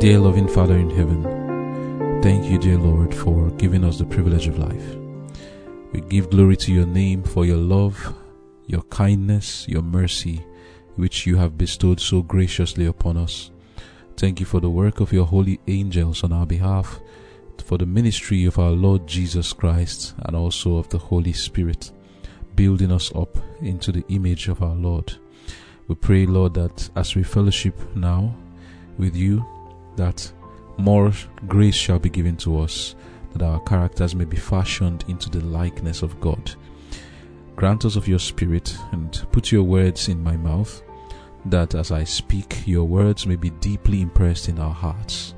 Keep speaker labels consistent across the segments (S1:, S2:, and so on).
S1: Dear loving Father in heaven, thank you, dear Lord, for giving us the privilege of life. We give glory to your name for your love, your kindness, your mercy, which you have bestowed so graciously upon us. Thank you for the work of your holy angels on our behalf, for the ministry of our Lord Jesus Christ, and also of the Holy Spirit, building us up into the image of our Lord. We pray, Lord, that as we fellowship now with you, that more grace shall be given to us, that our characters may be fashioned into the likeness of God. Grant us of your Spirit and put your words in my mouth, that as I speak, your words may be deeply impressed in our hearts,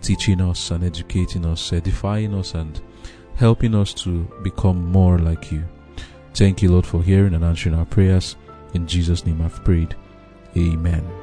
S1: teaching us and educating us, edifying us, and helping us to become more like you. Thank you, Lord, for hearing and answering our prayers. In Jesus' name I've prayed. Amen.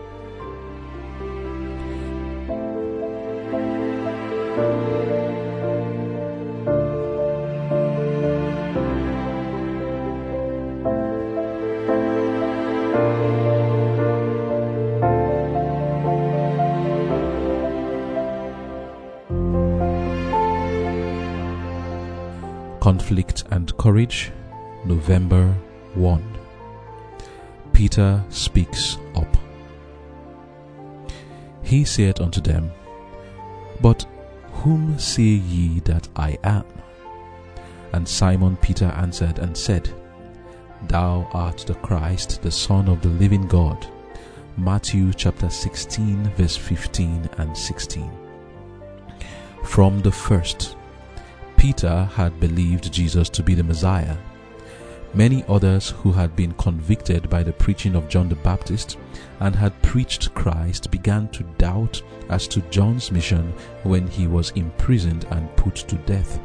S1: Conflict and Courage, November 1. Peter speaks up. He said unto them, But whom say ye that I am? And Simon Peter answered and said, Thou art the Christ, the Son of the living God. Matthew chapter 16, verse 15 and 16. From the first, Peter had believed Jesus to be the Messiah. Many others who had been convicted by the preaching of John the Baptist and had preached Christ began to doubt as to John's mission when he was imprisoned and put to death.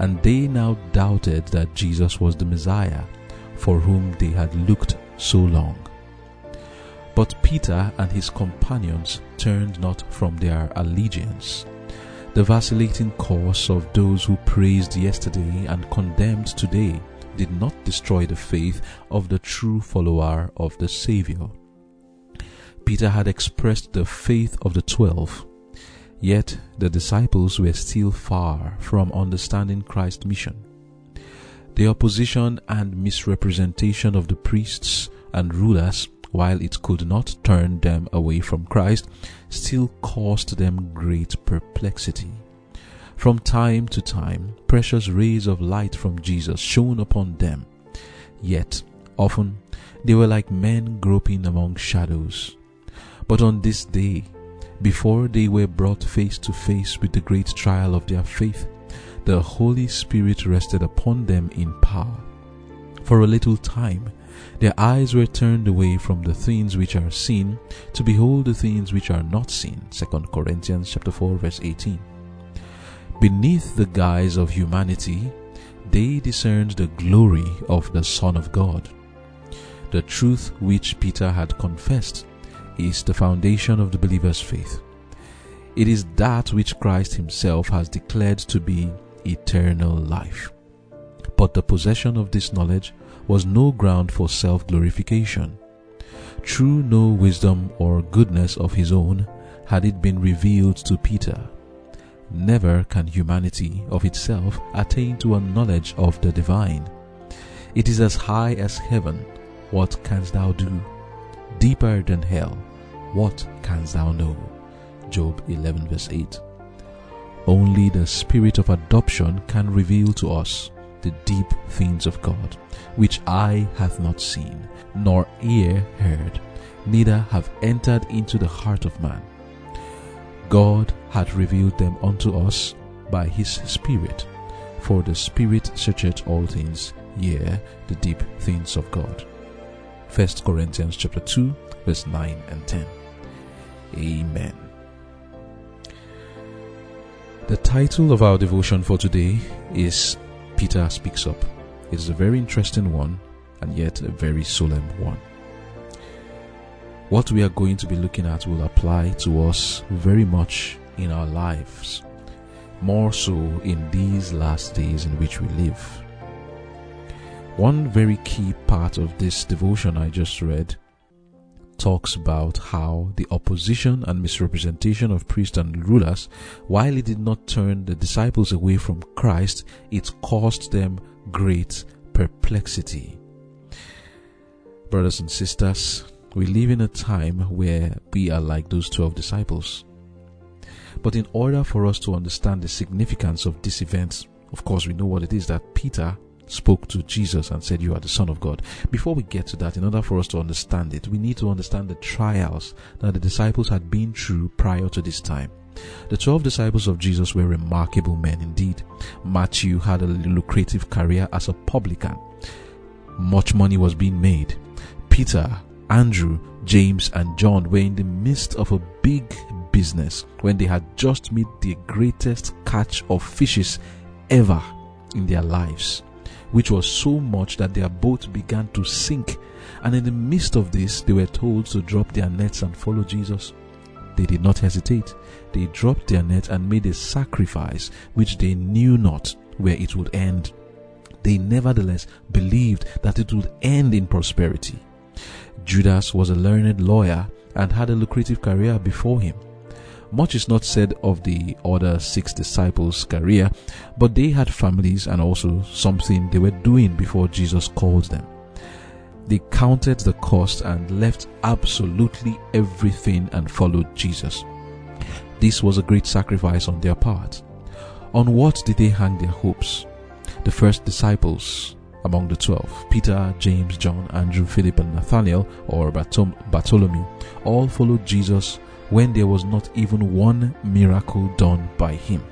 S1: And they now doubted that Jesus was the Messiah for whom they had looked so long. But Peter and his companions turned not from their allegiance. The vacillating course of those who praised yesterday and condemned today did not destroy the faith of the true follower of the Savior. Peter had expressed the faith of the twelve, yet the disciples were still far from understanding Christ's mission. The opposition and misrepresentation of the priests and rulers, while it could not turn them away from Christ, still caused them great perplexity. From time to time, precious rays of light from Jesus shone upon them. Yet, often, they were like men groping among shadows. But on this day, before they were brought face to face with the great trial of their faith, the Holy Spirit rested upon them in power. For a little time, their eyes were turned away from the things which are seen to behold the things which are not seen. 2 Corinthians chapter 4 verse 18. Beneath the guise of humanity, they discerned the glory of the Son of God. The truth which Peter had confessed is the foundation of the believer's faith. It is that which Christ Himself has declared to be eternal life. But the possession of this knowledge was no ground for self glorification. True, no wisdom or goodness of his own had it been revealed to Peter. Never can humanity of itself attain to a knowledge of the divine. It is as high as heaven. What canst thou do? Deeper than hell. What canst thou know? Job 11 verse 8. Only the spirit of adoption can reveal to us the deep things of God, which eye hath not seen, nor ear heard, neither have entered into the heart of man. God hath revealed them unto us by his Spirit, for the Spirit searcheth all things, yea, the deep things of God. 1 Corinthians chapter 2, verse 9 and 10. Amen. The title of our devotion for today is Peter Speaks Up. It is a very interesting one and yet a very solemn one. What we are going to be looking at will apply to us very much in our lives, more so in these last days in which we live. One very key part of this devotion I just read talks about how the opposition and misrepresentation of priests and rulers, while it did not turn the disciples away from Christ, it caused them great perplexity. Brothers and sisters, we live in a time where we are like those 12 disciples. But in order for us to understand the significance of this event, of course, we know what it is that Peter spoke to Jesus and said, You are the Son of God. Before we get to that, in order for us to understand it, we need to understand the trials that the disciples had been through prior to this time. The 12 disciples of Jesus were remarkable men indeed. Matthew had a lucrative career as a publican. Much money was being made. Peter, Andrew, James, and John were in the midst of a big business when they had just made the greatest catch of fishes ever in their lives which was so much that their boat began to sink. And in the midst of this, they were told to drop their nets and follow Jesus. They did not hesitate. They dropped their net and made a sacrifice which they knew not where it would end. They nevertheless believed that it would end in prosperity. Judas was a learned lawyer and had a lucrative career before him. Much is not said of the other six disciples' career, but they had families and also something they were doing before Jesus called them. They counted the cost and left absolutely everything and followed Jesus. This was a great sacrifice on their part. On what did they hang their hopes? The first disciples among the twelve Peter, James, John, Andrew, Philip, and Nathanael, or Bartholomew, all followed Jesus when there was not even one miracle done by him.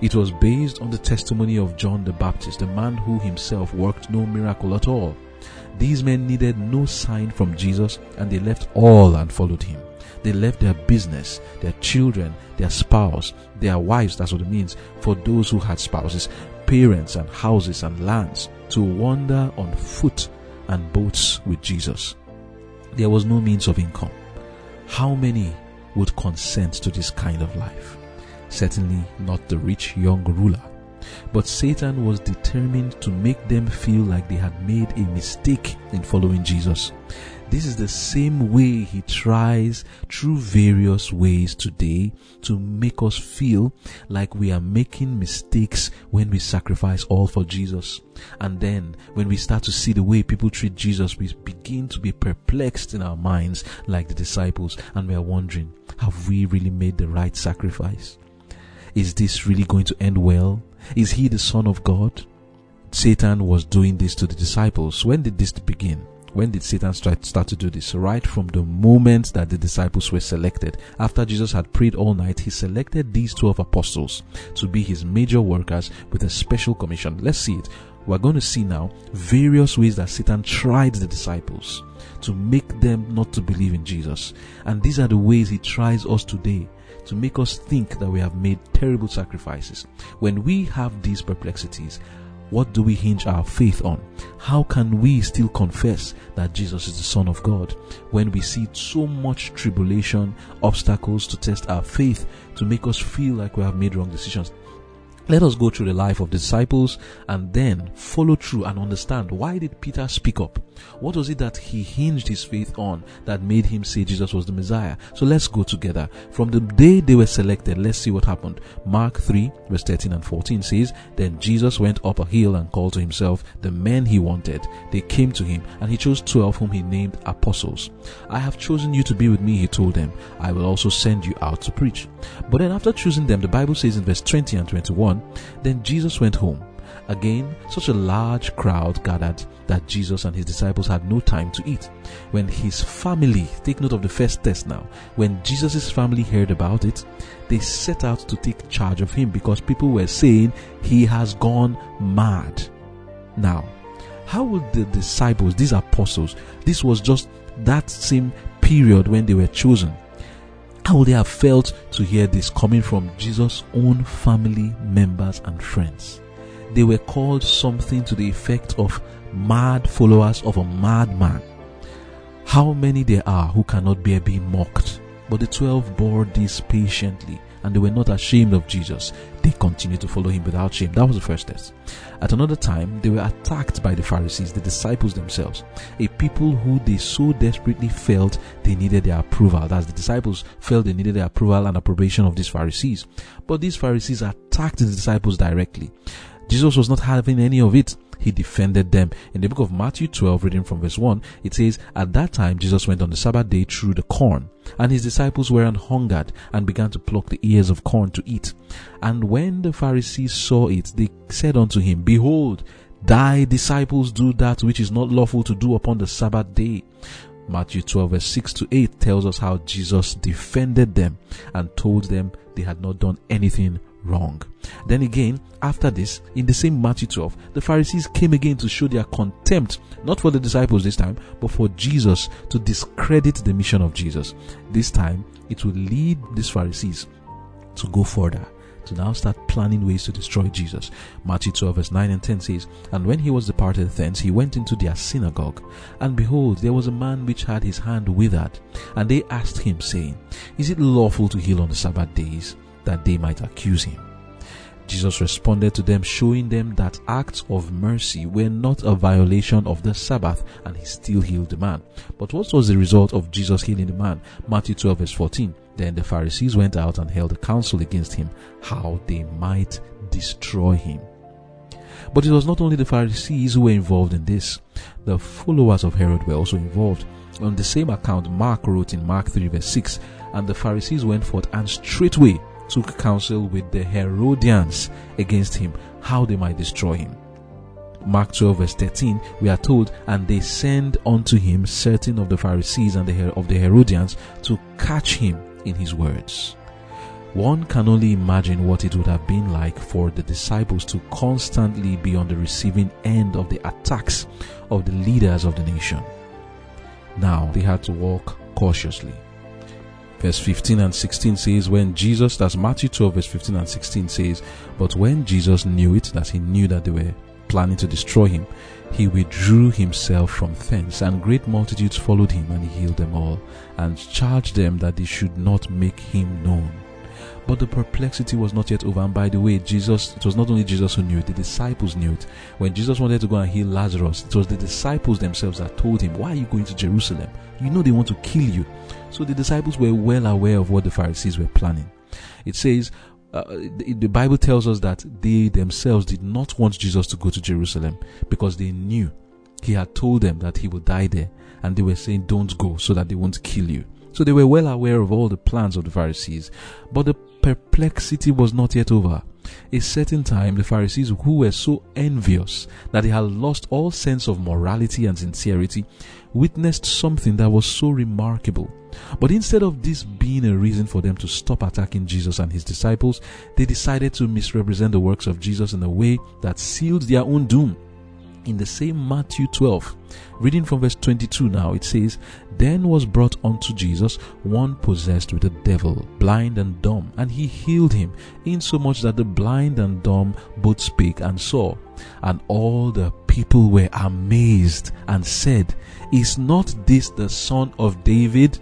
S1: It was based on the testimony of John the Baptist, a man who himself worked no miracle at all. These men needed no sign from Jesus and they left all and followed him. They left their business, their children, their spouse, their wives, that's what it means, for those who had spouses, parents and houses and lands, to wander on foot and boats with Jesus. There was no means of income. How many would consent to this kind of life. Certainly not the rich young ruler. But Satan was determined to make them feel like they had made a mistake in following Jesus. This is the same way he tries through various ways today to make us feel like we are making mistakes when we sacrifice all for Jesus. And then when we start to see the way people treat Jesus, we begin to be perplexed in our minds like the disciples and we are wondering, have we really made the right sacrifice? Is this really going to end well? Is he the son of God? Satan was doing this to the disciples. When did this begin? When did Satan start, to do this? Right from the moment that the disciples were selected. After Jesus had prayed all night, he selected these 12 apostles to be his major workers with a special commission. Let's see it. We're going to see now various ways that Satan tried the disciples to make them not to believe in Jesus. And these are the ways he tries us today to make us think that we have made terrible sacrifices. When we have these perplexities, what do we hinge our faith on? How can we still confess that Jesus is the Son of God when we see so much tribulation, obstacles to test our faith, to make us feel like we have made wrong decisions? Let us go through the life of disciples and then follow through and understand why did Peter speak up? What was it that he hinged his faith on that made him say Jesus was the Messiah? So let's go together. From the day they were selected, let's see what happened. Mark 3 verse 13 and 14 says, Then Jesus went up a hill and called to himself the men he wanted. They came to him and he chose 12 whom he named apostles. I have chosen you to be with me, he told them. I will also send you out to preach. But then after choosing them, the Bible says in verse 20 and 21, then Jesus went home. Again, such a large crowd gathered that Jesus and his disciples had no time to eat. When his family, take note of the first test now, when Jesus' family heard about it, they set out to take charge of him because people were saying he has gone mad. Now, how would the disciples, these apostles, this was just that same period when they were chosen, how would they have felt to hear this coming from Jesus' own family members and friends? They were called something to the effect of mad followers of a madman. How many there are who cannot bear being mocked? But the twelve bore this patiently, and they were not ashamed of Jesus. They continued to follow him without shame. That was the first test. At another time, they were attacked by the Pharisees, the disciples themselves, a people who they so desperately felt they needed their approval. That's the disciples felt they needed the approval and approbation of these Pharisees. But these Pharisees attacked the disciples directly. Jesus was not having any of it he defended them. In the book of Matthew 12, reading from verse 1, it says, At that time Jesus went on the Sabbath day through the corn, and his disciples were an hungered, and began to pluck the ears of corn to eat. And when the Pharisees saw it, they said unto him, Behold, thy disciples do that which is not lawful to do upon the Sabbath day. Matthew 12 verse 6 to 8 tells us how Jesus defended them and told them they had not done anything wrong. Then again, after this, in the same Matthew 12, the Pharisees came again to show their contempt, not for the disciples this time, but for Jesus to discredit the mission of Jesus. This time, it will lead these Pharisees to go further to now start planning ways to destroy Jesus. Matthew 12, verse 9 and 10 says, And when he was departed thence, he went into their synagogue. And behold, there was a man which had his hand withered. And they asked him, saying, Is it lawful to heal on the Sabbath days? That they might accuse him. Jesus responded to them, showing them that acts of mercy were not a violation of the Sabbath, and he still healed the man. But what was the result of Jesus healing the man? Matthew 12, verse 14. Then the Pharisees went out and held a council against him, how they might destroy him. But it was not only the Pharisees who were involved in this, the followers of Herod were also involved. On the same account, Mark wrote in Mark 3, verse 6, And the Pharisees went forth and straightway took counsel with the Herodians against him, how they might destroy him. Mark 12 verse 13, we are told, and they send unto him certain of the Pharisees and the, of the Herodians to catch him in his words. One can only imagine what it would have been like for the disciples to constantly be on the receiving end of the attacks of the leaders of the nation. Now they had to walk cautiously verse 15 and 16 says, When Jesus, that's Matthew 12, verse 15 and 16 says, But when Jesus knew it, that he knew that they were planning to destroy him, he withdrew himself from thence, and great multitudes followed him, and he healed them all, and charged them that they should not make him known. But the perplexity was not yet over. And by the way, Jesus, it was not only Jesus who knew it, the disciples knew it. When Jesus wanted to go and heal Lazarus, it was the disciples themselves that told him, Why are you going to Jerusalem? You know they want to kill you. So the disciples were well aware of what the Pharisees were planning. It says, uh, the, the Bible tells us that they themselves did not want Jesus to go to Jerusalem because they knew he had told them that he would die there, and they were saying, Don't go so that they won't kill you. So they were well aware of all the plans of the Pharisees, but the perplexity was not yet over. A certain time, the Pharisees, who were so envious that they had lost all sense of morality and sincerity, witnessed something that was so remarkable. But instead of this being a reason for them to stop attacking Jesus and his disciples, they decided to misrepresent the works of Jesus in a way that sealed their own doom in the same Matthew 12, reading from verse 22 now, it says, Then was brought unto Jesus one possessed with a devil, blind and dumb, and he healed him, insomuch that the blind and dumb both spake and saw. And all the people were amazed and said, Is not this the son of David?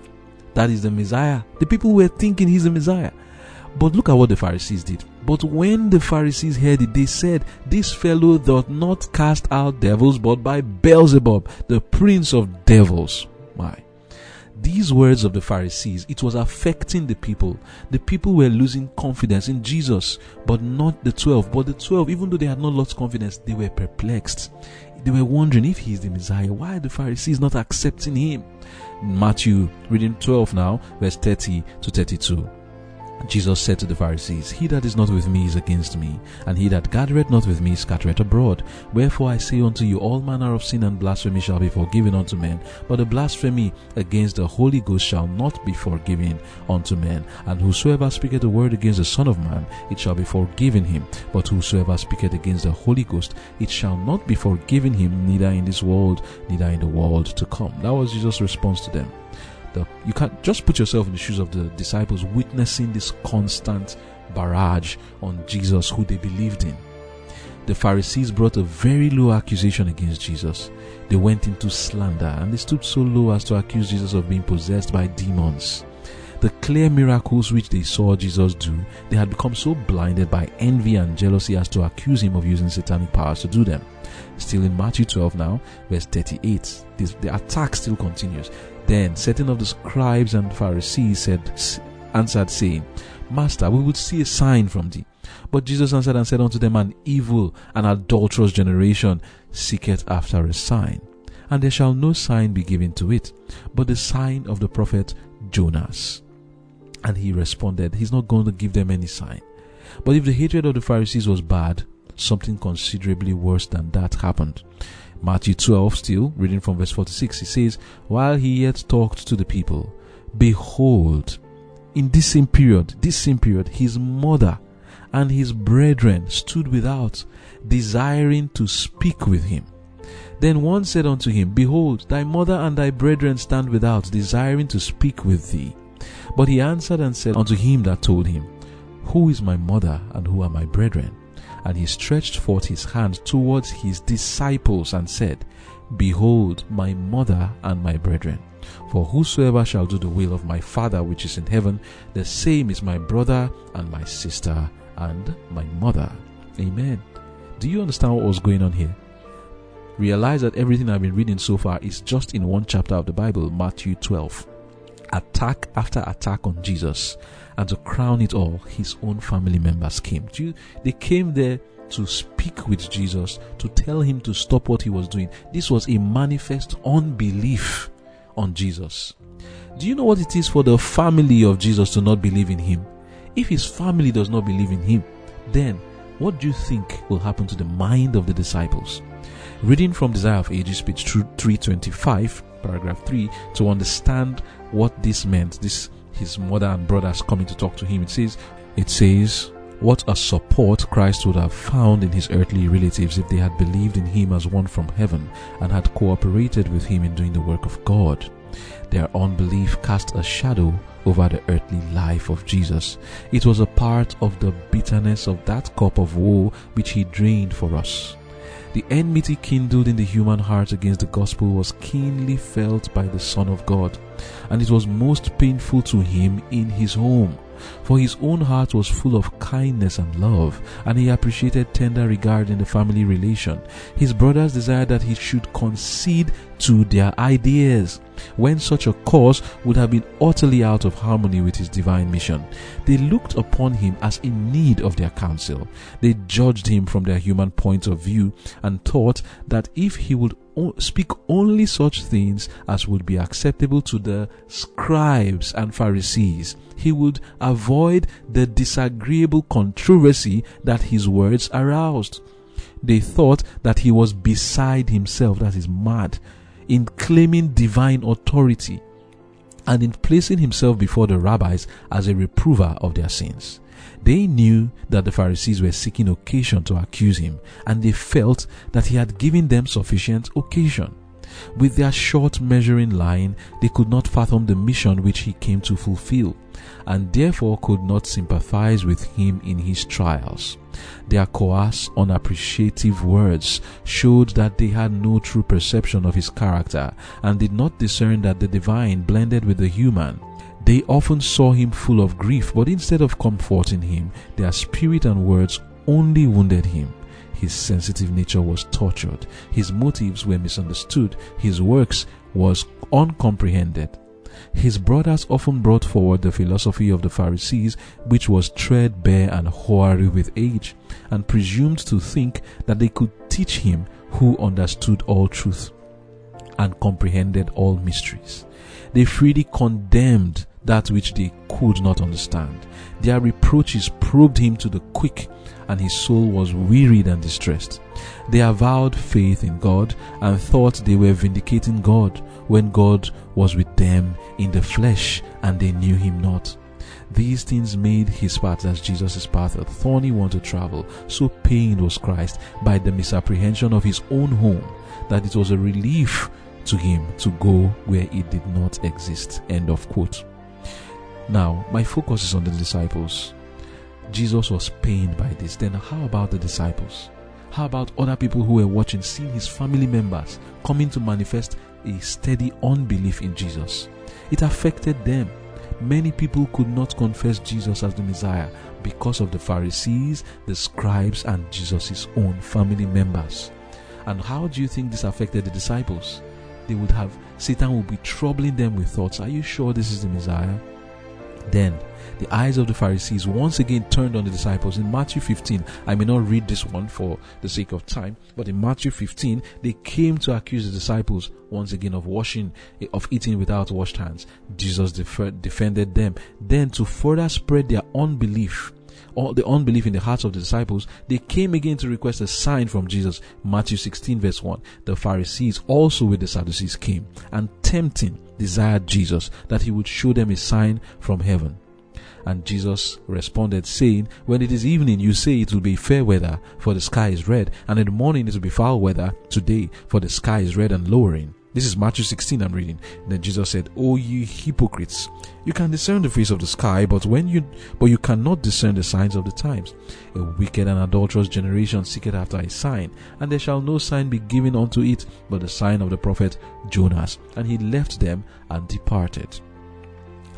S1: That is the Messiah. The people were thinking he's the Messiah. But look at what the Pharisees did. But when the Pharisees heard it, they said, This fellow doth not cast out devils, but by Beelzebub, the prince of devils. Why? These words of the Pharisees, it was affecting the people. The people were losing confidence in Jesus, but not the twelve. But the twelve, even though they had not lost confidence, they were perplexed. They were wondering if he is the Messiah. Why are the Pharisees not accepting him? Matthew, reading 12 now, verse 30 to 32. Jesus said to the Pharisees, He that is not with me is against me, and he that gathereth not with me scattereth abroad. Wherefore I say unto you, all manner of sin and blasphemy shall be forgiven unto men, but the blasphemy against the Holy Ghost shall not be forgiven unto men. And whosoever speaketh a word against the Son of Man, it shall be forgiven him. But whosoever speaketh against the Holy Ghost, it shall not be forgiven him, neither in this world, neither in the world to come. That was Jesus' response to them the you can't just put yourself in the shoes of the disciples witnessing this constant barrage on Jesus who they believed in. The Pharisees brought a very low accusation against Jesus. They went into slander and they stooped so low as to accuse Jesus of being possessed by demons. the clear miracles which they saw Jesus do, they had become so blinded by envy and jealousy as to accuse him of using satanic powers to do them. Still in Matthew 12 now, verse 38, this, the attack still continues. Then certain of the scribes and Pharisees said, answered, saying, Master, we would see a sign from thee. But Jesus answered and said unto them, An evil and adulterous generation seeketh after a sign, and there shall no sign be given to it, but the sign of the prophet Jonas. And he responded, He's not going to give them any sign. But if the hatred of the Pharisees was bad, something considerably worse than that happened. Matthew 12, still reading from verse 46, he says, While he yet talked to the people, behold, in this same period, this same period, his mother and his brethren stood without, desiring to speak with him. Then one said unto him, Behold, thy mother and thy brethren stand without, desiring to speak with thee. But he answered and said unto him that told him, Who is my mother and who are my brethren? And he stretched forth his hand towards his disciples and said, Behold, my mother and my brethren. For whosoever shall do the will of my Father which is in heaven, the same is my brother and my sister and my mother. Amen. Do you understand what was going on here? Realize that everything I've been reading so far is just in one chapter of the Bible, Matthew 12. Attack after attack on Jesus. And to crown it all, his own family members came. They came there to speak with Jesus, to tell him to stop what he was doing. This was a manifest unbelief on Jesus. Do you know what it is for the family of Jesus to not believe in him? If his family does not believe in him, then what do you think will happen to the mind of the disciples? Reading from Desire of Ages, page 325, paragraph 3, to understand what this meant, this his mother and brothers coming to talk to him, it says, it says, what a support Christ would have found in his earthly relatives if they had believed in him as one from heaven and had cooperated with him in doing the work of God. Their unbelief cast a shadow over the earthly life of Jesus. It was a part of the bitterness of that cup of woe which he drained for us. The enmity kindled in the human heart against the gospel was keenly felt by the Son of God, and it was most painful to him in his home for his own heart was full of kindness and love, and he appreciated tender regard in the family relation. His brothers desired that he should concede to their ideas, when such a course would have been utterly out of harmony with his divine mission. They looked upon him as in need of their counsel. They judged him from their human point of view and thought that if he would speak only such things as would be acceptable to the scribes and Pharisees, he would avoid the disagreeable controversy that his words aroused. They thought that he was beside himself, that is mad, in claiming divine authority and in placing himself before the rabbis as a reprover of their sins. They knew that the Pharisees were seeking occasion to accuse him, and they felt that he had given them sufficient occasion. With their short measuring line, they could not fathom the mission which he came to fulfill, and therefore could not sympathize with him in his trials. Their coarse, unappreciative words showed that they had no true perception of his character and did not discern that the divine blended with the human. They often saw him full of grief, but instead of comforting him, their spirit and words only wounded him. His sensitive nature was tortured. His motives were misunderstood. His works was uncomprehended. His brothers often brought forward the philosophy of the Pharisees, which was threadbare and hoary with age, and presumed to think that they could teach him who understood all truth and comprehended all mysteries. They freely condemned that which they could not understand. Their reproaches probed him to the quick, and his soul was wearied and distressed. They avowed faith in God and thought they were vindicating God when God was with them in the flesh and they knew him not. These things made his path, as Jesus' path, a thorny one to travel. So pained was Christ by the misapprehension of his own home that it was a relief to him to go where it did not exist. End of quote. Now, my focus is on the disciples. Jesus was pained by this. Then, how about the disciples? How about other people who were watching, seeing his family members coming to manifest a steady unbelief in Jesus? It affected them. many people could not confess Jesus as the Messiah because of the Pharisees, the scribes, and Jesus' own family members. And how do you think this affected the disciples? They would have, Satan would be troubling them with thoughts Are you sure this is the Messiah? Then the eyes of the Pharisees once again turned on the disciples. In Matthew 15, I may not read this one for the sake of time, but in Matthew 15, they came to accuse the disciples once again of washing, of eating without washed hands. Jesus defended them. Then to further spread their unbelief, all the unbelief in the hearts of the disciples, they came again to request a sign from Jesus. Matthew 16 verse 1. The Pharisees also with the Sadducees came and tempting desired Jesus that he would show them a sign from heaven. And Jesus responded, saying, When it is evening, you say it will be fair weather, for the sky is red, and in the morning it will be foul weather today, for the sky is red and lowering. This is Matthew 16 I'm reading. Then Jesus said, O ye hypocrites, you can discern the face of the sky, but when you but you cannot discern the signs of the times. A wicked and adulterous generation seeketh after a sign, and there shall no sign be given unto it but the sign of the prophet Jonas. And he left them and departed.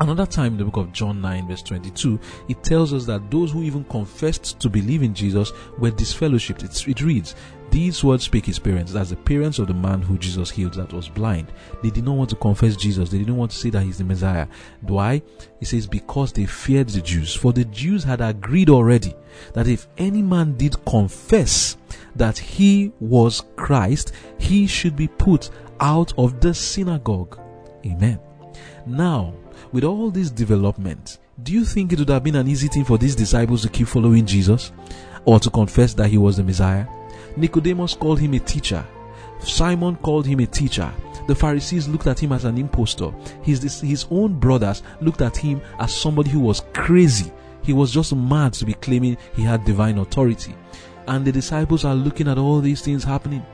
S1: Another time in the book of John 9, verse 22, it tells us that those who even confessed to believe in Jesus were disfellowshipped. It, it reads, These words speak his parents, as the parents of the man who Jesus healed that was blind. They did not want to confess Jesus. They didn't want to say that he's the Messiah. Why? He says, Because they feared the Jews. For the Jews had agreed already that if any man did confess that he was Christ, he should be put out of the synagogue. Amen. Now, with all this development, do you think it would have been an easy thing for these disciples to keep following Jesus or to confess that he was the Messiah? Nicodemus called him a teacher. Simon called him a teacher. The Pharisees looked at him as an impostor. His, his own brothers looked at him as somebody who was crazy. He was just mad to be claiming he had divine authority. And the disciples are looking at all these things happening.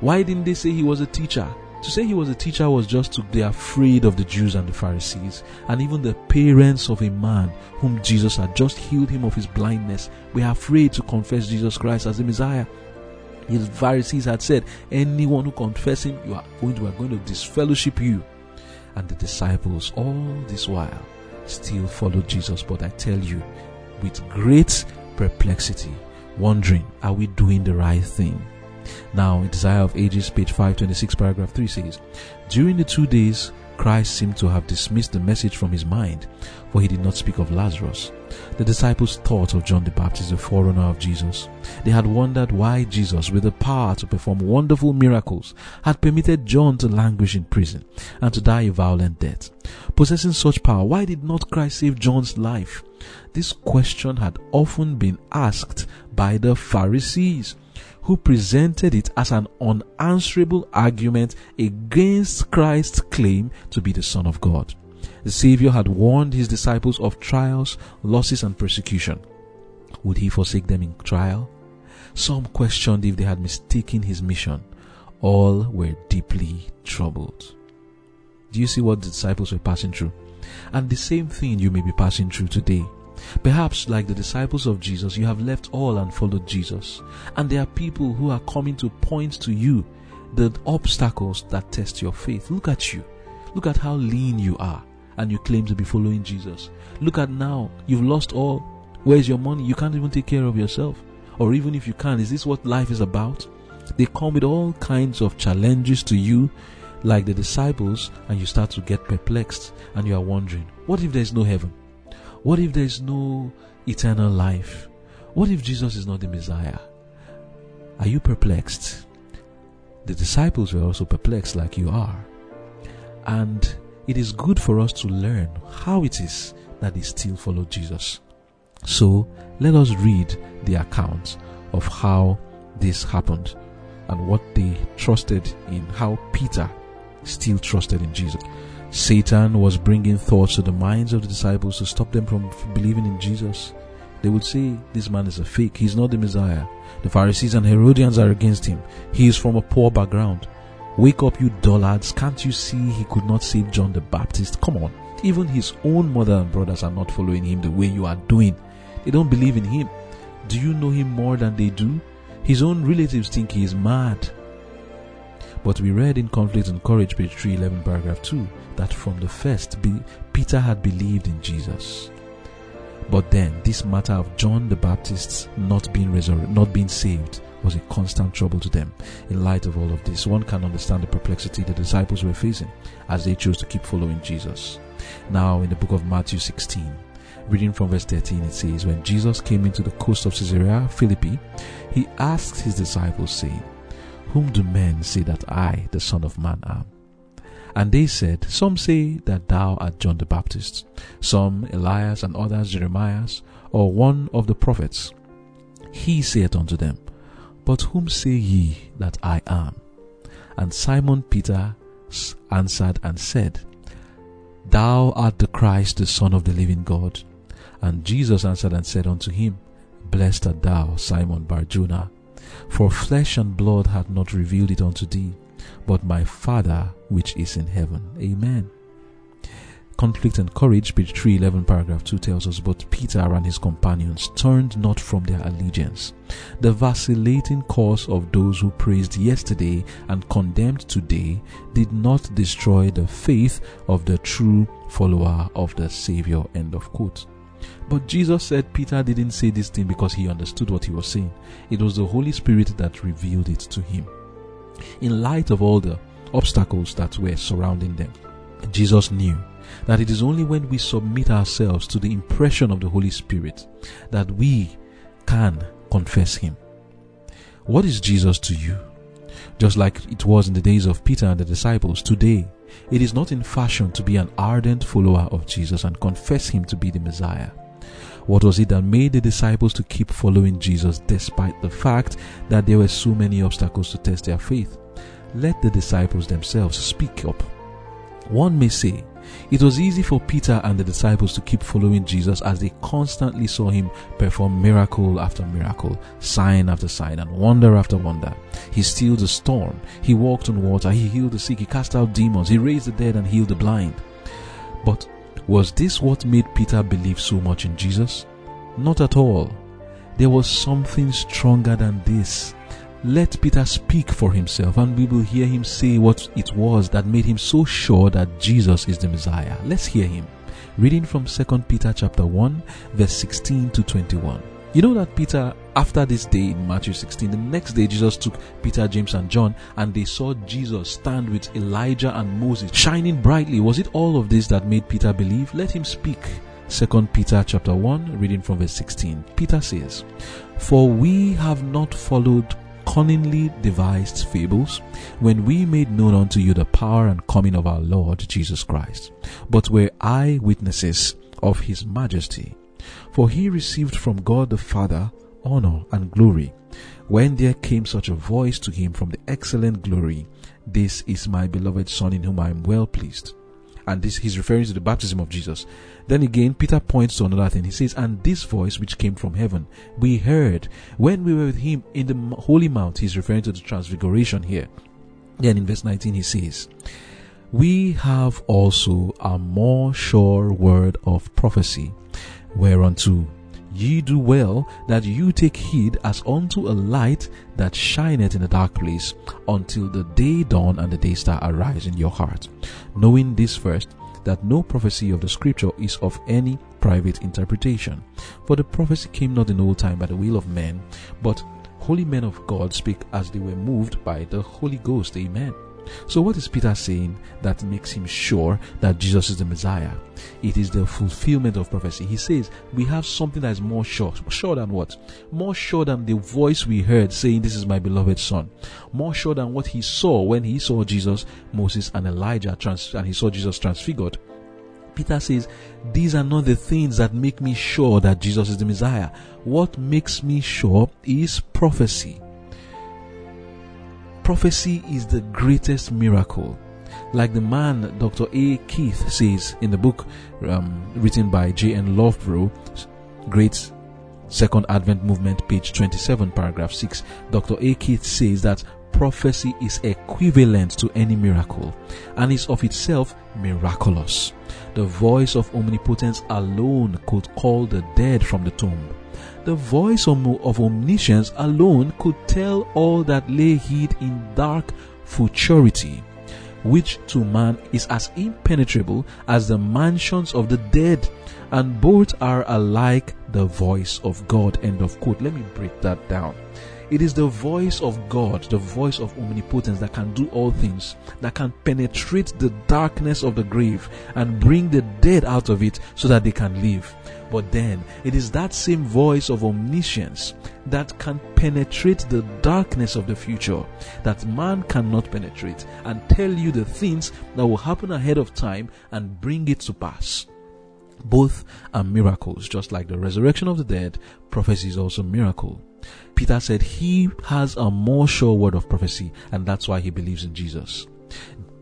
S1: Why didn't they say he was a teacher? To say he was a teacher was just to be afraid of the Jews and the Pharisees, and even the parents of a man whom Jesus had just healed him of his blindness were afraid to confess Jesus Christ as the Messiah. His Pharisees had said, Anyone who confesses him, you are going to, are going to disfellowship you. And the disciples, all this while, still followed Jesus. But I tell you, with great perplexity, wondering, are we doing the right thing? Now, Desire of Ages, page 526, paragraph 3 says, During the two days, Christ seemed to have dismissed the message from his mind, for he did not speak of Lazarus. The disciples thought of John the Baptist, the forerunner of Jesus. They had wondered why Jesus, with the power to perform wonderful miracles, had permitted John to languish in prison and to die a violent death. Possessing such power, why did not Christ save John's life? This question had often been asked by the Pharisees who presented it as an unanswerable argument against Christ's claim to be the Son of God. The Savior had warned his disciples of trials, losses, and persecution. Would he forsake them in trial? Some questioned if they had mistaken his mission. All were deeply troubled. Do you see what the disciples were passing through? And the same thing you may be passing through today. Perhaps, like the disciples of Jesus, you have left all and followed Jesus. And there are people who are coming to point to you the obstacles that test your faith. Look at you. Look at how lean you are, and you claim to be following Jesus. Look at now, you've lost all. Where's your money? You can't even take care of yourself. Or even if you can, is this what life is about? They come with all kinds of challenges to you, like the disciples, and you start to get perplexed and you are wondering, what if there's no heaven? What if there is no eternal life? What if Jesus is not the Messiah? Are you perplexed? The disciples were also perplexed, like you are. And it is good for us to learn how it is that they still follow Jesus. So let us read the account of how this happened and what they trusted in, how Peter still trusted in Jesus. Satan was bringing thoughts to the minds of the disciples to stop them from believing in Jesus. They would say, This man is a fake. He's not the Messiah. The Pharisees and Herodians are against him. He is from a poor background. Wake up, you dullards. Can't you see he could not save John the Baptist? Come on. Even his own mother and brothers are not following him the way you are doing. They don't believe in him. Do you know him more than they do? His own relatives think he is mad. But we read in Conflict and Courage, page 311, paragraph 2, that from the first, Peter had believed in Jesus. But then, this matter of John the Baptist not being resurrected, not being saved, was a constant trouble to them. In light of all of this, one can understand the perplexity the disciples were facing as they chose to keep following Jesus. Now, in the book of Matthew 16, reading from verse 13, it says, When Jesus came into the coast of Caesarea Philippi, he asked his disciples, saying, Whom do men say that I, the Son of Man, am? And they said, Some say that thou art John the Baptist, some Elias, and others Jeremias, or one of the prophets. He saith unto them, But whom say ye that I am? And Simon Peter answered and said, Thou art the Christ, the Son of the living God. And Jesus answered and said unto him, Blessed art thou, Simon Barjona, for flesh and blood hath not revealed it unto thee, but my Father which is in heaven. Amen. Conflict and Courage, page 311, paragraph 2 tells us, But Peter and his companions turned not from their allegiance. The vacillating course of those who praised yesterday and condemned today did not destroy the faith of the true follower of the Savior. End of quote. But Jesus said Peter didn't say this thing because he understood what he was saying. It was the Holy Spirit that revealed it to him. In light of all the obstacles that were surrounding them, Jesus knew that it is only when we submit ourselves to the impression of the Holy Spirit that we can confess Him. What is Jesus to you? Just like it was in the days of Peter and the disciples, today it is not in fashion to be an ardent follower of Jesus and confess Him to be the Messiah. What was it that made the disciples to keep following Jesus despite the fact that there were so many obstacles to test their faith? Let the disciples themselves speak up. One may say, it was easy for Peter and the disciples to keep following Jesus as they constantly saw him perform miracle after miracle, sign after sign, and wonder after wonder. He stilled the storm, he walked on water, he healed the sick, he cast out demons, he raised the dead and healed the blind. But was this what made Peter believe so much in Jesus? Not at all. There was something stronger than this. Let Peter speak for himself and we will hear him say what it was that made him so sure that Jesus is the Messiah. Let's hear him. Reading from 2 Peter chapter 1 verse 16 to 21. You know that Peter, after this day in Matthew 16, the next day Jesus took Peter, James, and John, and they saw Jesus stand with Elijah and Moses, shining brightly. Was it all of this that made Peter believe? Let him speak. 2 Peter chapter 1, reading from verse 16. Peter says, For we have not followed cunningly devised fables when we made known unto you the power and coming of our Lord Jesus Christ, but were eyewitnesses of his majesty. For he received from God the Father honor and glory when there came such a voice to him from the excellent glory, This is my beloved Son in whom I am well pleased and this he's referring to the baptism of Jesus. Then again, Peter points to another thing. He says, And this voice which came from heaven, we heard when we were with him in the holy mount. He's referring to the transfiguration here. Then in verse 19, he says, We have also a more sure word of prophecy, whereunto Ye do well that you take heed as unto a light that shineth in a dark place until the day dawn and the day star arise in your heart. Knowing this first, that no prophecy of the scripture is of any private interpretation. For the prophecy came not in old time by the will of men, but holy men of God speak as they were moved by the Holy Ghost. Amen. So, what is Peter saying that makes him sure that Jesus is the Messiah? It is the fulfillment of prophecy. He says, We have something that is more sure. Sure than what? More sure than the voice we heard saying, This is my beloved Son. More sure than what he saw when he saw Jesus, Moses, and Elijah, trans- and he saw Jesus transfigured. Peter says, These are not the things that make me sure that Jesus is the Messiah. What makes me sure is prophecy prophecy is the greatest miracle. Like the man Dr. A. Keith says in the book um, written by J.N. Loughborough, Great Second Advent Movement, page 27, paragraph 6, Dr. A. Keith says that prophecy is equivalent to any miracle and is of itself miraculous. The voice of omnipotence alone could call the dead from the tomb the voice of omniscience alone could tell all that lay hid in dark futurity, which to man is as impenetrable as the mansions of the dead, and both are alike the voice of God. End of quote. Let me break that down. It is the voice of God, the voice of omnipotence that can do all things, that can penetrate the darkness of the grave and bring the dead out of it so that they can live. But then it is that same voice of omniscience that can penetrate the darkness of the future that man cannot penetrate and tell you the things that will happen ahead of time and bring it to pass. Both are miracles, just like the resurrection of the dead, prophecy is also miracle. Peter said he has a more sure word of prophecy, and that's why he believes in Jesus.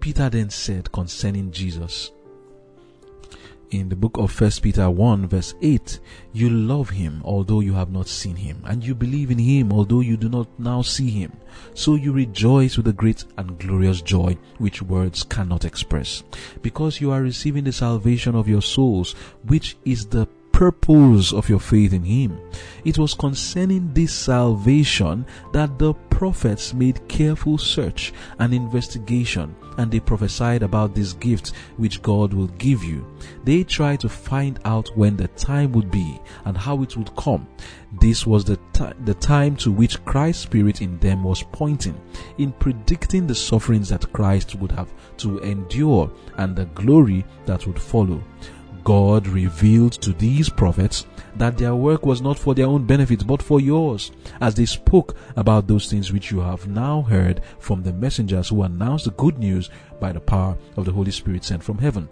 S1: Peter then said concerning Jesus, in the book of First Peter 1 verse 8, you love him although you have not seen him, and you believe in him although you do not now see him. So you rejoice with a great and glorious joy which words cannot express, because you are receiving the salvation of your souls, which is the purpose of your faith in him. It was concerning this salvation that the prophets made careful search and investigation and they prophesied about this gift which God will give you. They tried to find out when the time would be and how it would come. This was the, t- the time to which Christ's Spirit in them was pointing in predicting the sufferings that Christ would have to endure and the glory that would follow. God revealed to these prophets that their work was not for their own benefit but for yours, as they spoke about those things which you have now heard from the messengers who announced the good news by the power of the Holy Spirit sent from heaven.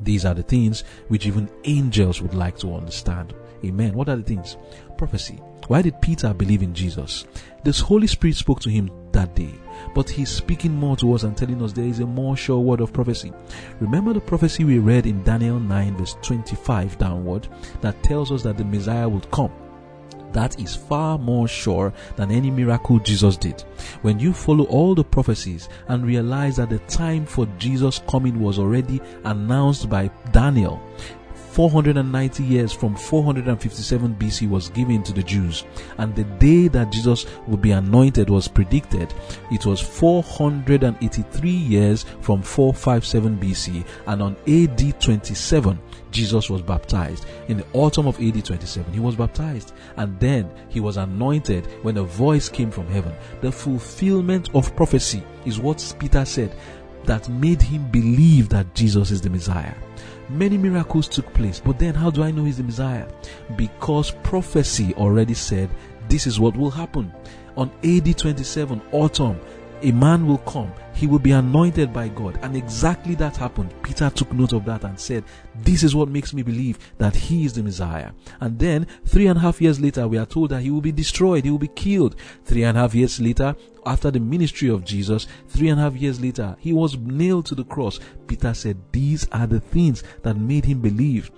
S1: These are the things which even angels would like to understand. Amen. What are the things? Prophecy. Why did Peter believe in Jesus? This Holy Spirit spoke to him that day but he's speaking more to us and telling us there is a more sure word of prophecy. Remember the prophecy we read in Daniel 9 verse 25 downward that tells us that the Messiah would come that is far more sure than any miracle Jesus did. When you follow all the prophecies and realize that the time for Jesus coming was already announced by Daniel, 490 years from 457 BC was given to the Jews, and the day that Jesus would be anointed was predicted. It was 483 years from 457 BC, and on AD 27, Jesus was baptized. In the autumn of AD 27, he was baptized, and then he was anointed when a voice came from heaven. The fulfillment of prophecy is what Peter said that made him believe that Jesus is the Messiah. Many miracles took place, but then how do I know he's the Messiah? Because prophecy already said this is what will happen. On AD 27, autumn, a man will come. He will be anointed by God. And exactly that happened. Peter took note of that and said, This is what makes me believe that he is the Messiah. And then, three and a half years later, we are told that he will be destroyed. He will be killed. Three and a half years later, after the ministry of Jesus, three and a half years later, he was nailed to the cross. Peter said, These are the things that made him believe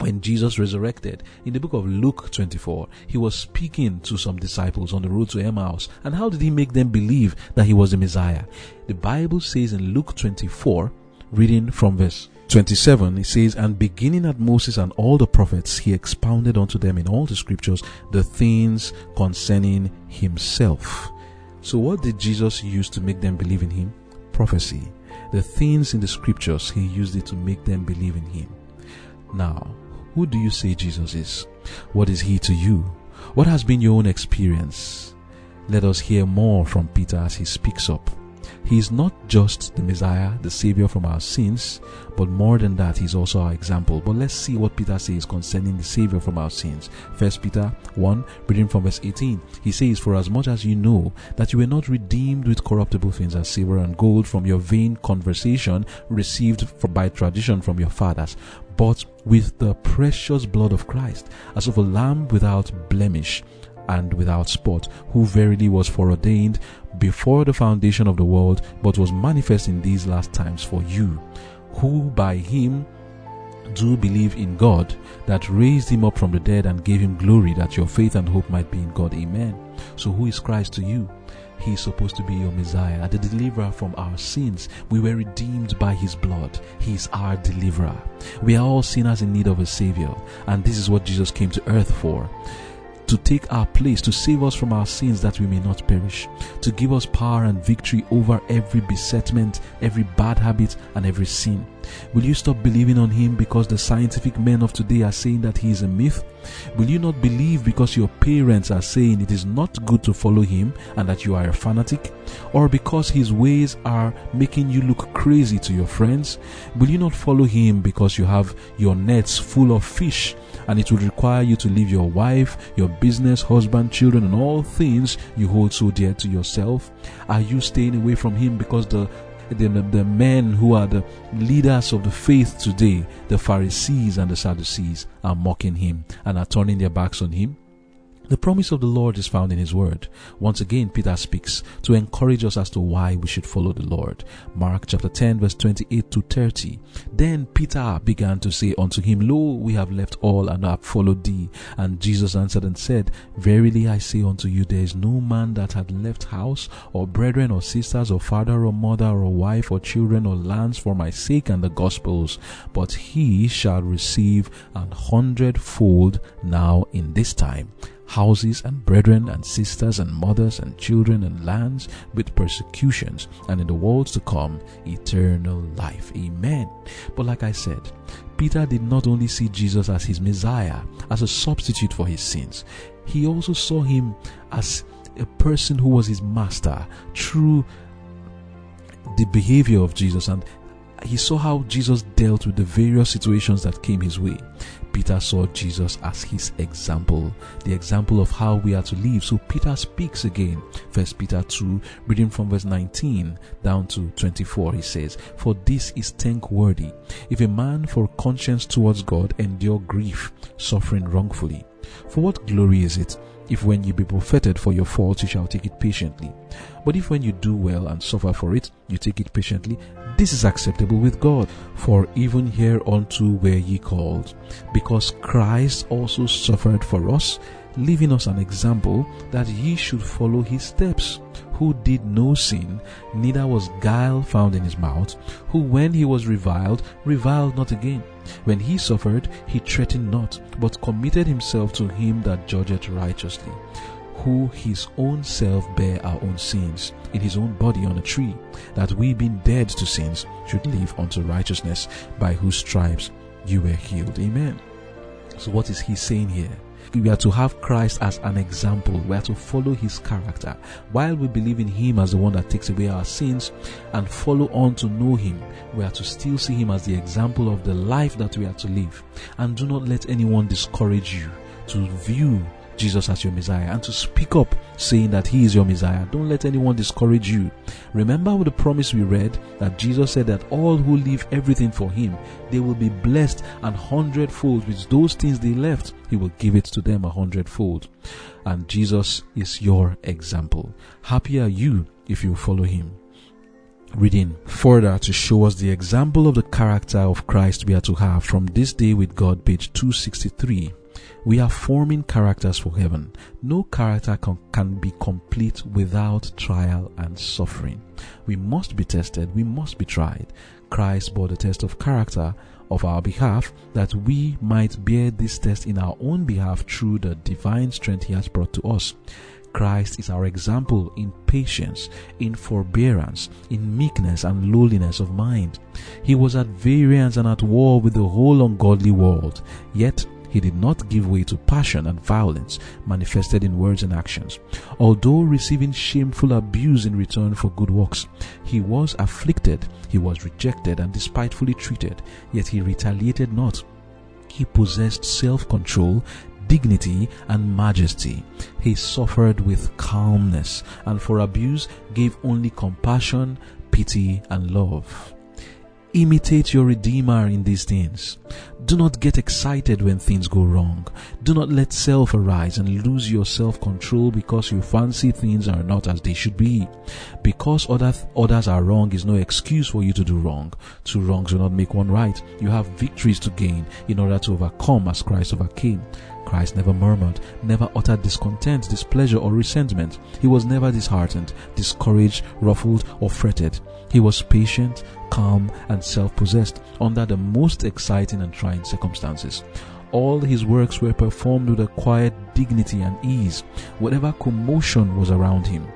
S1: when Jesus resurrected, in the book of Luke 24, he was speaking to some disciples on the road to Emmaus. And how did he make them believe that he was the Messiah? The Bible says in Luke 24, reading from verse 27, it says, And beginning at Moses and all the prophets, he expounded unto them in all the scriptures the things concerning himself. So, what did Jesus use to make them believe in him? Prophecy. The things in the scriptures, he used it to make them believe in him. Now, who do you say Jesus is? What is he to you? What has been your own experience? Let us hear more from Peter as he speaks up. He is not just the Messiah, the Savior from our sins, but more than that, He is also our example. But let's see what Peter says concerning the Savior from our sins. First Peter 1, reading from verse 18. He says, For as much as you know that you were not redeemed with corruptible things as silver and gold from your vain conversation received by tradition from your fathers, but with the precious blood of Christ, as of a lamb without blemish and without spot, who verily was foreordained before the foundation of the world, but was manifest in these last times for you, who by him do believe in God, that raised him up from the dead and gave him glory, that your faith and hope might be in God. Amen. So, who is Christ to you? He is supposed to be your Messiah, the deliverer from our sins. We were redeemed by His blood. He is our deliverer. We are all sinners in need of a Savior, and this is what Jesus came to earth for to take our place, to save us from our sins that we may not perish, to give us power and victory over every besetment, every bad habit, and every sin. Will you stop believing on him because the scientific men of today are saying that he is a myth? Will you not believe because your parents are saying it is not good to follow him and that you are a fanatic? Or because his ways are making you look crazy to your friends? Will you not follow him because you have your nets full of fish and it will require you to leave your wife, your business, husband, children, and all things you hold so dear to yourself? Are you staying away from him because the the, the men who are the leaders of the faith today, the Pharisees and the Sadducees, are mocking him and are turning their backs on him. The promise of the Lord is found in His Word. Once again, Peter speaks to encourage us as to why we should follow the Lord. Mark chapter 10, verse 28 to 30. Then Peter began to say unto him, Lo, we have left all and have followed thee. And Jesus answered and said, Verily I say unto you, there is no man that hath left house, or brethren, or sisters, or father, or mother, or wife, or children, or lands for my sake and the gospel's, but he shall receive an hundredfold now in this time houses and brethren and sisters and mothers and children and lands with persecutions, and in the world to come, eternal life. Amen. But like I said, Peter did not only see Jesus as his Messiah, as a substitute for his sins, he also saw him as a person who was his master through the behavior of Jesus and he saw how Jesus dealt with the various situations that came his way. Peter saw Jesus as his example, the example of how we are to live. So Peter speaks again. First Peter 2, reading from verse 19 down to 24, he says, For this is thankworthy, if a man for conscience towards God endure grief, suffering wrongfully. For what glory is it if when you be buffeted for your faults you shall take it patiently? But if when you do well and suffer for it, you take it patiently, this is acceptable with God. For even hereunto were ye called, because Christ also suffered for us, leaving us an example that ye should follow his steps, who did no sin, neither was guile found in his mouth, who when he was reviled, reviled not again. When he suffered, he threatened not, but committed himself to him that judgeth righteously who his own self bare our own sins in his own body on a tree, that we being dead to sins should live unto righteousness, by whose stripes you were healed. Amen. So what is he saying here? We are to have Christ as an example. We are to follow his character. While we believe in him as the one that takes away our sins and follow on to know him, we are to still see him as the example of the life that we are to live. And do not let anyone discourage you to view Jesus as your Messiah and to speak up saying that He is your Messiah. Don't let anyone discourage you. Remember the promise we read that Jesus said that all who leave everything for Him, they will be blessed and hundredfold with those things they left. He will give it to them a hundredfold. And Jesus is your example. Happy are you if you follow Him reading further to show us the example of the character of Christ we are to have from this day with God, page 263. We are forming characters for heaven. No character can, can be complete without trial and suffering. We must be tested, we must be tried. Christ bore the test of character of our behalf that we might bear this test in our own behalf through the divine strength he has brought to us. Christ is our example in patience, in forbearance, in meekness and lowliness of mind. He was at variance and at war with the whole ungodly world, yet he did not give way to passion and violence manifested in words and actions. Although receiving shameful abuse in return for good works, he was afflicted, he was rejected and despitefully treated, yet he retaliated not. He possessed self control, dignity, and majesty. He suffered with calmness, and for abuse gave only compassion, pity, and love. Imitate your Redeemer in these things. Do not get excited when things go wrong. Do not let self arise and lose your self control because you fancy things are not as they should be. Because other th- others are wrong is no excuse for you to do wrong. Two wrongs will not make one right. You have victories to gain in order to overcome as Christ overcame. Christ never murmured, never uttered discontent, displeasure, or resentment. He was never disheartened, discouraged, ruffled, or fretted. He was patient, calm, and self possessed under the most exciting and trying circumstances. All his works were performed with a quiet dignity and ease, whatever commotion was around him.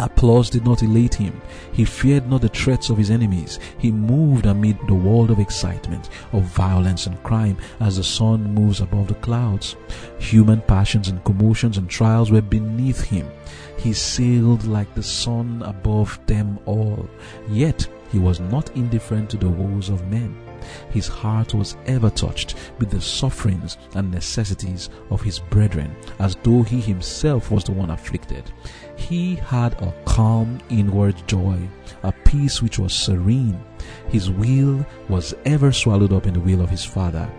S1: Applause did not elate him. He feared not the threats of his enemies. He moved amid the world of excitement, of violence and crime as the sun moves above the clouds. Human passions and commotions and trials were beneath him. He sailed like the sun above them all. Yet he was not indifferent to the woes of men. His heart was ever touched with the sufferings and necessities of his brethren, as though he himself was the one afflicted. He had a calm inward joy, a peace which was serene. His will was ever swallowed up in the will of his Father.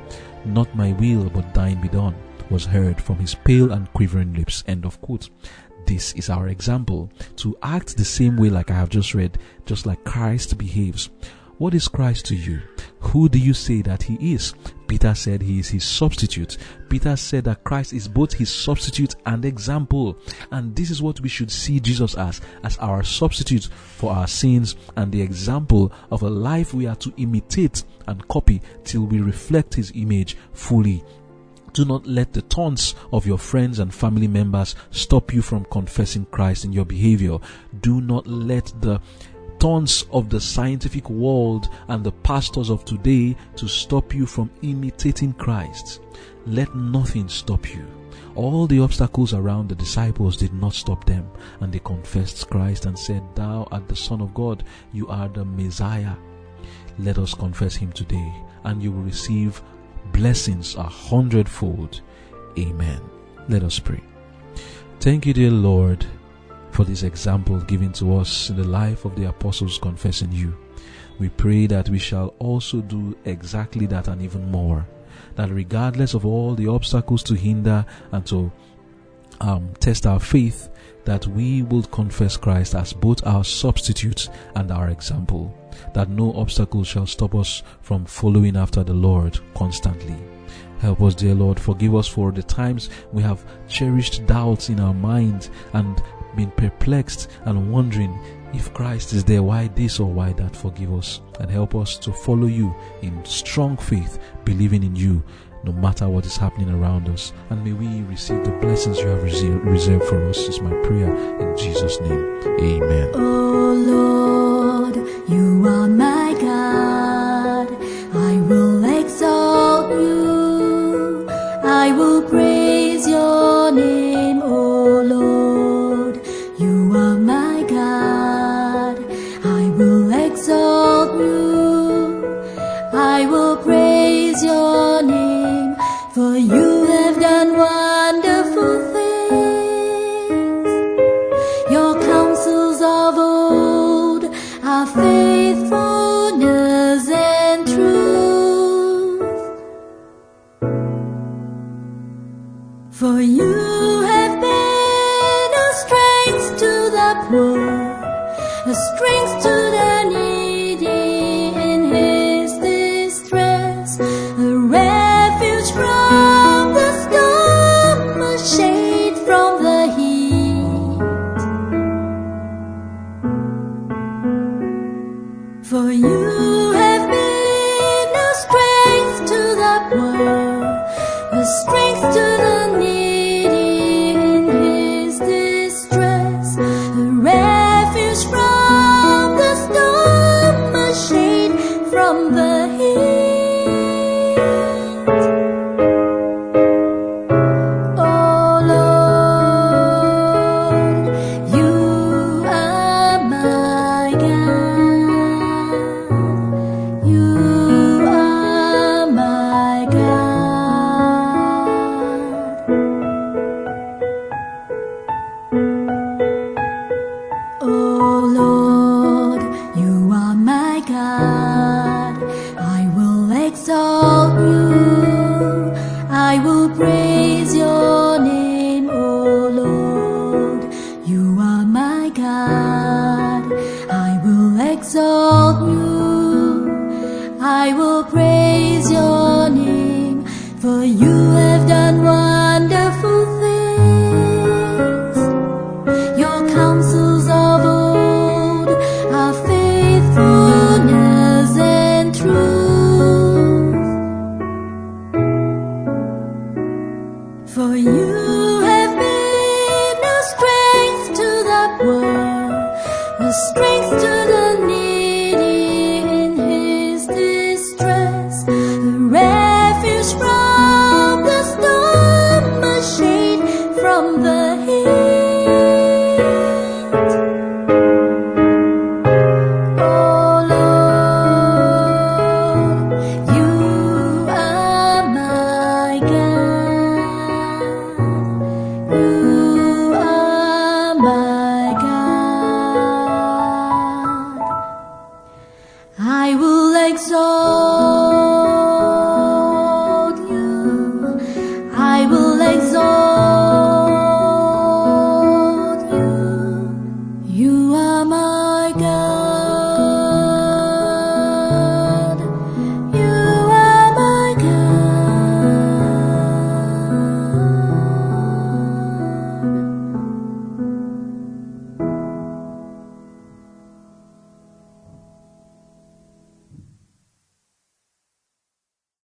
S1: Not my will, but thine be done, was heard from his pale and quivering lips. End of quote. This is our example to act the same way, like I have just read, just like Christ behaves. What is Christ to you? Who do you say that he is? Peter said he is his substitute. Peter said that Christ is both his substitute and example. And this is what we should see Jesus as, as our substitute for our sins and the example of a life we are to imitate and copy till we reflect his image fully do not let the taunts of your friends and family members stop you from confessing Christ in your behavior. Do not let the taunts of the scientific world and the pastors of today to stop you from imitating Christ. Let nothing stop you. All the obstacles around the disciples did not stop them, and they confessed Christ and said, Thou art the Son of God, you are the Messiah. Let us confess Him today, and you will receive blessings a hundredfold. Amen. Let us pray. Thank you, dear Lord, for this example given to us in the life of the apostles confessing you. We pray that we shall also do exactly that and even more. That regardless of all the obstacles to hinder and to um, test our faith, that we will confess Christ as both our substitute and our example that no obstacle shall stop us from following after the Lord constantly. Help us, dear Lord. Forgive us for the times we have cherished doubts in our minds and been perplexed and wondering if Christ is there, why this or why that. Forgive us and help us to follow you in strong faith, believing in you no matter what is happening around us. And may we receive the blessings you have reserved for us, is my prayer in Jesus' name. Amen.
S2: Oh Lord, you are my God. A strength to